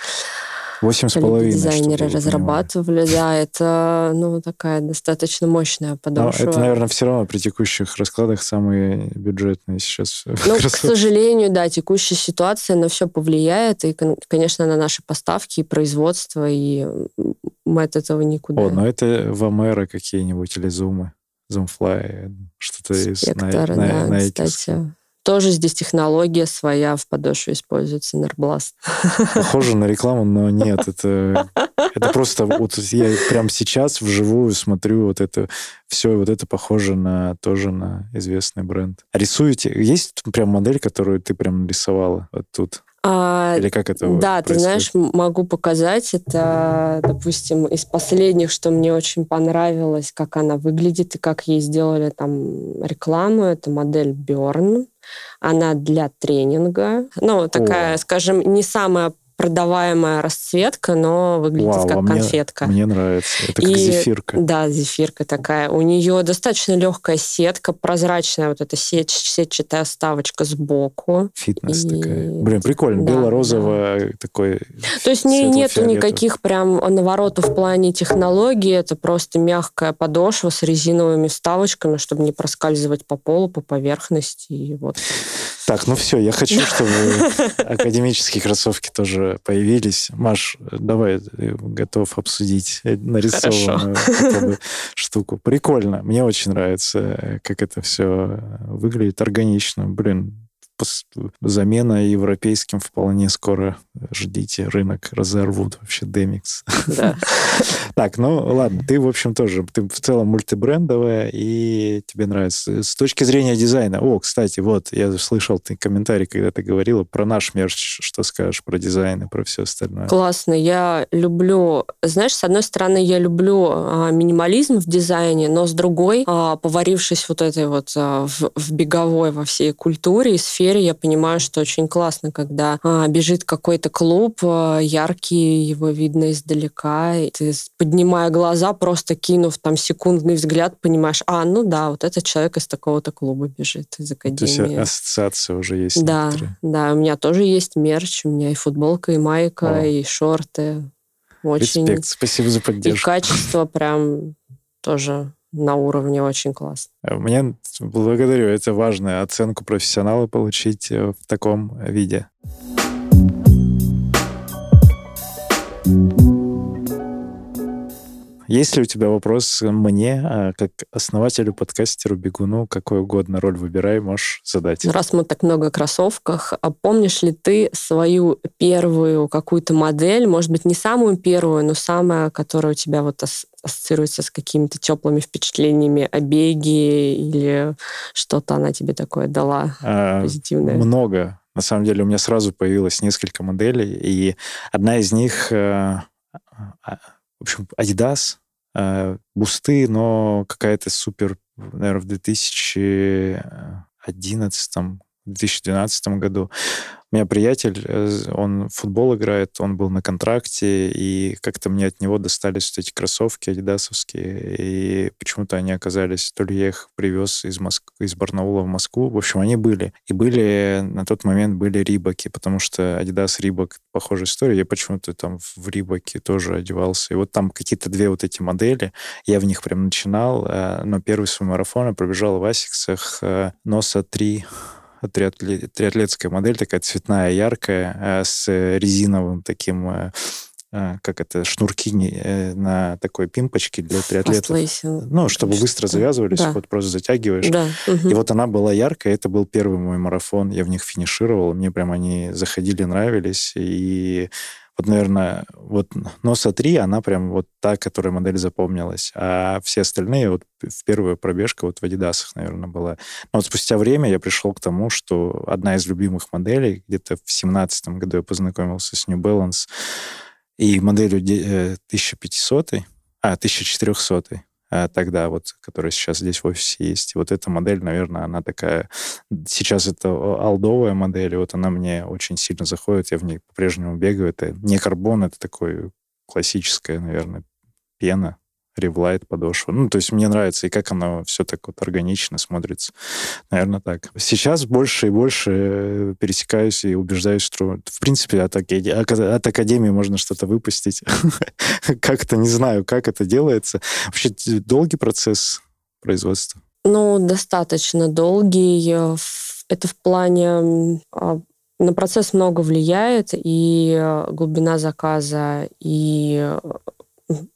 Восемь с половиной. Дизайнеры разрабатывали, да, это ну, такая достаточно мощная подошва. Но это, наверное, все равно при текущих раскладах самые бюджетные сейчас. Ну, к сожалению, да, текущая ситуация на все повлияет, и, конечно, на наши поставки и производство, и мы от этого никуда. О, но это в Вамера какие-нибудь или Зумы. Zoomfly, что-то из Спектр, на, да, кстати. Тоже здесь технология своя в подошве используется, Nerblast. Похоже на рекламу, но нет, это, это просто вот я прямо сейчас вживую смотрю вот это все, вот это похоже на тоже на известный бренд. Рисуете? Есть прям модель, которую ты прям рисовала вот тут? А, Или как это Да, происходит? ты знаешь, могу показать. Это, допустим, из последних, что мне очень понравилось, как она выглядит и как ей сделали там рекламу. Это модель Bjorn. Она для тренинга. Ну, такая, О. скажем, не самая продаваемая расцветка, но выглядит Вау, как а конфетка. Мне, мне нравится. Это как и, зефирка. Да, зефирка такая. У нее достаточно легкая сетка, прозрачная вот эта сеть, сетчатая вставочка сбоку. Фитнес и... такая. Блин, прикольно. Да, Бело-розово да. такой. То есть не, нету никаких прям наворотов в плане технологии. Это просто мягкая подошва с резиновыми вставочками, чтобы не проскальзывать по полу, по поверхности. И вот. Так, ну все, я хочу, чтобы академические кроссовки тоже появились. Маш, давай, готов обсудить нарисованную штуку. Прикольно, мне очень нравится, как это все выглядит органично. Блин, замена европейским вполне скоро. Ждите, рынок разорвут вообще Демикс. Да. Так, ну ладно, ты, в общем, тоже, ты в целом мультибрендовая, и тебе нравится. С точки зрения дизайна, о, кстати, вот, я слышал ты комментарий, когда ты говорила про наш мерч, что скажешь про дизайн и про все остальное? Классно, я люблю, знаешь, с одной стороны, я люблю а, минимализм в дизайне, но с другой, а, поварившись вот этой вот а, в, в беговой во всей культуре и сфере, сфере я понимаю, что очень классно, когда а, бежит какой-то клуб, а, яркий, его видно издалека, и ты, поднимая глаза, просто кинув там секундный взгляд, понимаешь, а, ну да, вот этот человек из такого-то клуба бежит, из академии. То есть ассоциация уже есть Да, некоторые. да, у меня тоже есть мерч, у меня и футболка, и майка, О. и шорты. Очень... Респект, спасибо за поддержку. И качество прям тоже на уровне очень классно. Э, мне благодарю. Это важно, оценку профессионала получить э, в таком виде. Есть ли у тебя вопрос мне, а, как основателю, подкастеру, бегуну, какой угодно роль выбирай, можешь задать. Раз мы так много о кроссовках, а помнишь ли ты свою первую какую-то модель, может быть, не самую первую, но самая, которая у тебя вот ассоциируется с какими-то теплыми впечатлениями о беге или что-то она тебе такое дала а, позитивное? Много. На самом деле у меня сразу появилось несколько моделей, и одна из них э, а, в общем, Adidas, э, бусты, но какая-то супер, наверное, в 2011 2012 году у меня приятель, э, он в футбол играет, он был на контракте, и как-то мне от него достались вот эти кроссовки адидасовские, и почему-то они оказались, то ли я их привез из, Моск... из Барнаула в Москву, в общем, они были. И были, на тот момент были Рибаки, потому что Adidas Рибак, похожая история, я почему-то там в Рибаке тоже одевался. И вот там какие-то две вот эти модели, я в них прям начинал, э, но первый свой марафон я пробежал в Асиксах, э, Носа 3 триатлет, триатлетская модель, такая цветная, яркая, э, с резиновым таким э, э, как это, шнурки на такой пимпочке для триатлетов. Ну, чтобы быстро завязывались, да. вот просто затягиваешь. Да. Угу. И вот она была яркая, это был первый мой марафон, я в них финишировал, мне прям они заходили, нравились, и вот, наверное, вот Носа 3, она прям вот та, которая модель запомнилась. А все остальные, вот в первую пробежку вот в Адидасах, наверное, была. Но вот спустя время я пришел к тому, что одна из любимых моделей, где-то в семнадцатом году я познакомился с New Balance, и моделью 1500, э, а, 1400, а, тогда вот, которая сейчас здесь в офисе есть. вот эта модель, наверное, она такая... Сейчас это алдовая модель, и вот она мне очень сильно заходит, я в ней по-прежнему бегаю. Это не карбон, это такой классическая, наверное, пена, ревлайт подошва. Ну, то есть мне нравится, и как оно все так вот органично смотрится. Наверное, так. Сейчас больше и больше э, пересекаюсь и убеждаюсь, что, в принципе, от, от Академии можно что-то выпустить. Как-то не знаю, как это делается. Вообще долгий процесс производства? Ну, достаточно долгий. Это в плане а, на процесс много влияет, и глубина заказа, и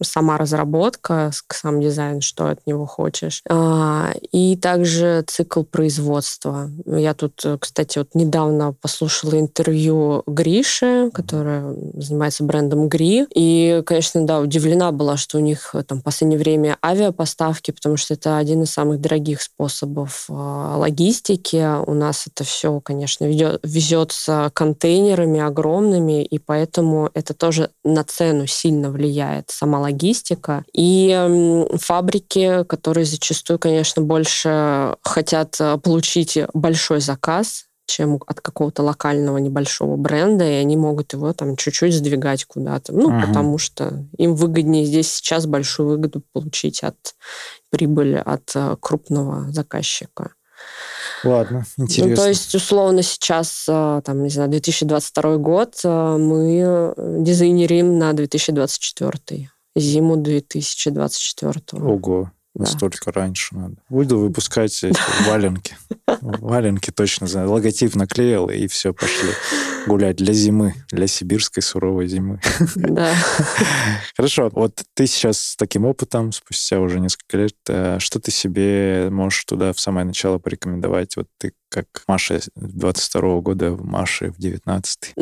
сама разработка, сам дизайн, что от него хочешь. А, и также цикл производства. Я тут, кстати, вот недавно послушала интервью Гриши, которая занимается брендом Гри. И, конечно, да, удивлена была, что у них там в последнее время авиапоставки, потому что это один из самых дорогих способов а, логистики. У нас это все, конечно, везется контейнерами огромными, и поэтому это тоже на цену сильно влияет, сама логистика. И фабрики, которые зачастую, конечно, больше хотят э, получить большой заказ, чем от какого-то локального небольшого бренда, и они могут его там чуть-чуть сдвигать куда-то. Ну, ага. потому что им выгоднее здесь сейчас большую выгоду получить от прибыли от э, крупного заказчика. Ладно, интересно. Ну, то есть, условно, сейчас, э, там, не знаю, 2022 год, э, мы дизайнерим на 2024, зиму 2024. Ого. Да. Столько раньше надо. Буду выпускать валенки. Валенки точно знаю. Логотип наклеил, и все, пошли гулять для зимы, для сибирской суровой зимы. Да. Хорошо. Вот ты сейчас с таким опытом, спустя уже несколько лет, э, что ты себе можешь туда в самое начало порекомендовать? Вот ты как Маша 22 года, Маша в 19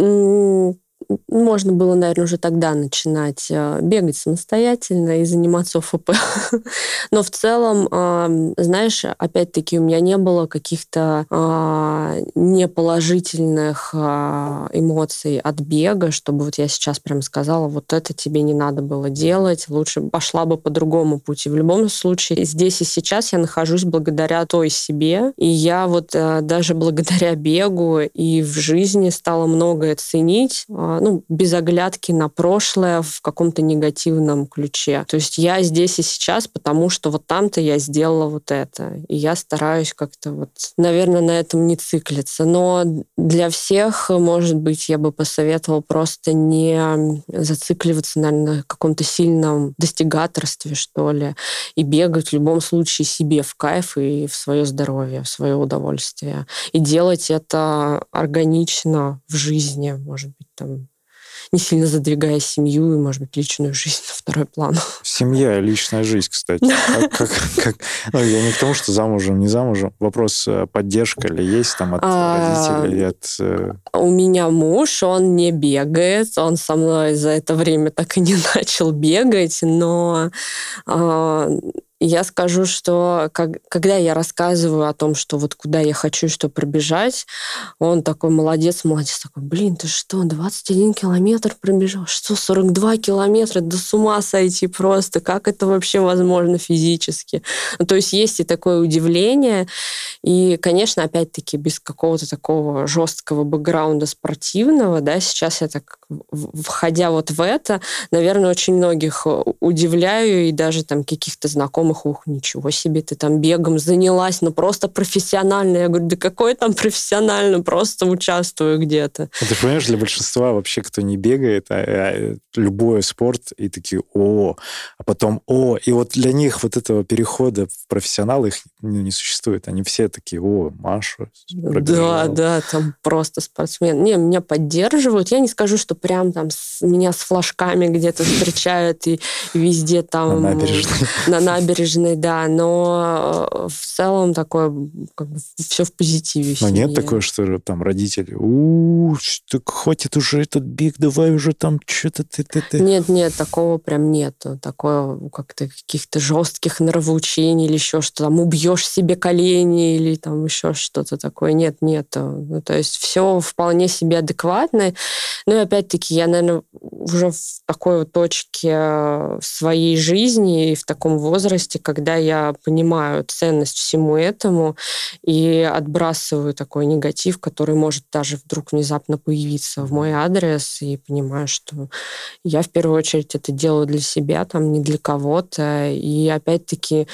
можно было, наверное, уже тогда начинать э, бегать самостоятельно и заниматься ОФП. Но в целом, знаешь, опять-таки у меня не было каких-то а, неположительных а, эмоций от бега, чтобы вот я сейчас прям сказала, вот это тебе не надо было делать, лучше пошла бы по другому пути. В любом случае, здесь и сейчас я нахожусь благодаря той себе, и я вот э, даже благодаря бегу и в жизни стала многое ценить, а, ну, без оглядки на прошлое в каком-то негативном ключе. То есть я здесь и сейчас, потому что вот там-то я сделала вот это. И я стараюсь как-то вот, наверное, на этом не циклиться. Но для всех, может быть, я бы посоветовала просто не зацикливаться, наверное, на каком-то сильном достигаторстве, что ли, и бегать в любом случае себе в кайф и в свое здоровье, в свое удовольствие. И делать это органично в жизни, может быть, там не сильно задвигая семью и, может быть, личную жизнь на второй план. Семья и личная жизнь, кстати. Как, как, как, ну, я не к тому, что замужем, не замужем. Вопрос, э, поддержка ли есть там от а, родителей? От... Э, у меня муж, он не бегает, он со мной за это время так и не начал бегать, но а, я скажу, что как, когда я рассказываю о том, что вот куда я хочу, что пробежать, он такой молодец, молодец, такой, блин, ты что, 21 километр пробежал? Что, 42 километра? Да с ума сойти просто. Как это вообще возможно физически? Ну, то есть есть и такое удивление. И, конечно, опять-таки, без какого-то такого жесткого бэкграунда спортивного, да, сейчас я так, входя вот в это, наверное, очень многих удивляю и даже там каких-то знакомых ух, ничего себе, ты там бегом занялась, ну просто профессионально. Я говорю, да какой там профессионально, просто участвую где-то. Ну, ты понимаешь, для большинства вообще, кто не бегает, а, а, любой спорт, и такие, о, а потом, о, и вот для них вот этого перехода в профессионал их ну, не существует. Они все такие, о, Маша пробежала. Да, да, там просто спортсмен. Не, меня поддерживают. Я не скажу, что прям там с, меня с флажками где-то встречают и везде там... На набережной. На набережной да, но э, в целом такое как бы все в позитиве. Но нет такое, что там родители, у так хватит уже этот бег, давай уже там что-то ты, ты, ты. Нет, нет, такого прям нет. Такое как-то каких-то жестких нравоучений или еще что там убьешь себе колени или там еще что-то такое. Нет, нет. Ну, то есть все вполне себе адекватно. Ну и опять-таки я, наверное, уже в такой вот точке э, своей жизни и в таком возрасте, возрасте, когда я понимаю ценность всему этому и отбрасываю такой негатив, который может даже вдруг внезапно появиться в мой адрес, и понимаю, что я в первую очередь это делаю для себя, там, не для кого-то. И опять-таки,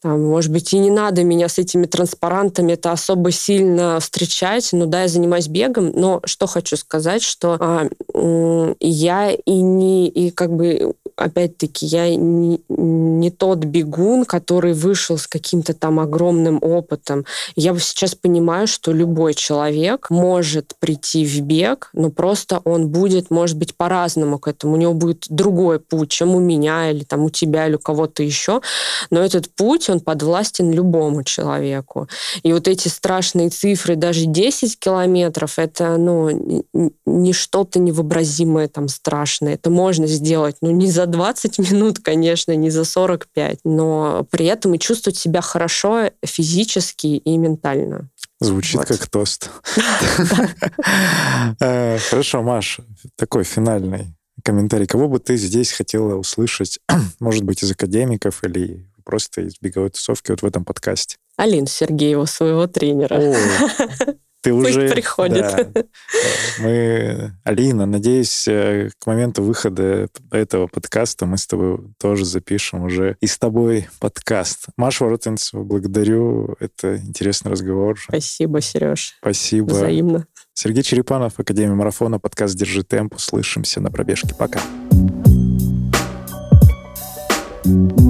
там, может быть, и не надо меня с этими транспарантами это особо сильно встречать. Ну да, я занимаюсь бегом, но что хочу сказать, что а, я и не и как бы опять-таки, я не, не тот бегун, который вышел с каким-то там огромным опытом. Я сейчас понимаю, что любой человек может прийти в бег, но просто он будет, может быть, по-разному к этому. У него будет другой путь, чем у меня или там у тебя или у кого-то еще. Но этот путь, он подвластен любому человеку. И вот эти страшные цифры, даже 10 километров, это ну, не что-то невообразимое там страшное. Это можно сделать, ну, не за 20 минут, конечно, не за 45, но при этом и чувствовать себя хорошо физически и ментально. Звучит вот. как тост. Э, хорошо, Маш, такой финальный комментарий. Кого бы ты здесь хотела услышать, может быть, из академиков или просто из беговой тусовки вот в этом подкасте? Алин Сергеева, своего тренера. ты Пусть уже... приходит. Да. Мы, Алина, надеюсь, э, к моменту выхода этого подкаста мы с тобой тоже запишем уже и с тобой подкаст. Маша Воротенцева, благодарю. Это интересный разговор. Спасибо, Сереж. Спасибо. Взаимно. Сергей Черепанов, Академия Марафона, подкаст «Держи темп». Услышимся на пробежке. Пока. thank you